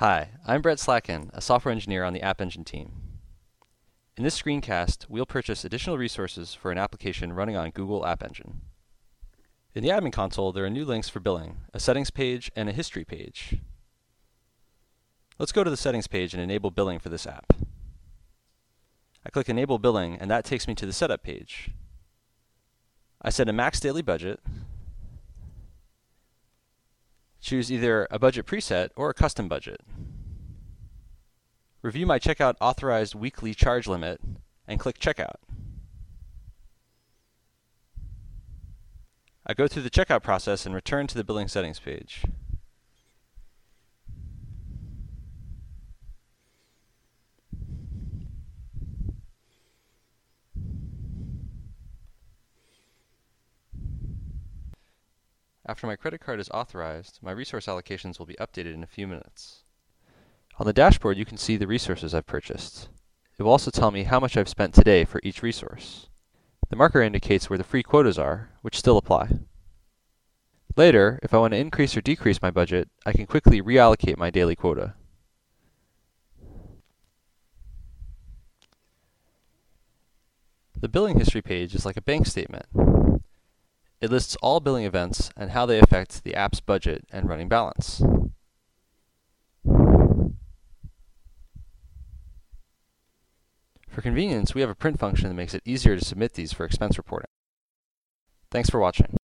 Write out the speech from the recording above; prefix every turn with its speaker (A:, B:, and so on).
A: Hi, I'm Brett Slatkin, a software engineer on the App Engine team. In this screencast, we'll purchase additional resources for an application running on Google App Engine. In the admin console, there are new links for billing, a settings page, and a history page. Let's go to the settings page and enable billing for this app. I click Enable Billing, and that takes me to the setup page. I set a max daily budget, choose either a budget preset or a custom budget. Review my checkout authorized weekly charge limit, and click Checkout. I go through the checkout process and return to the billing settings page. After my credit card is authorized, my resource allocations will be updated in a few minutes. On the dashboard, you can see the resources I've purchased. It will also tell me how much I've spent today for each resource. The marker indicates where the free quotas are, which still apply. Later, if I want to increase or decrease my budget, I can quickly reallocate my daily quota. The billing history page is like a bank statement. It lists all billing events and how they affect the app's budget and running balance. For convenience, we have a print function that makes it easier to submit these for expense reporting. Thanks for watching.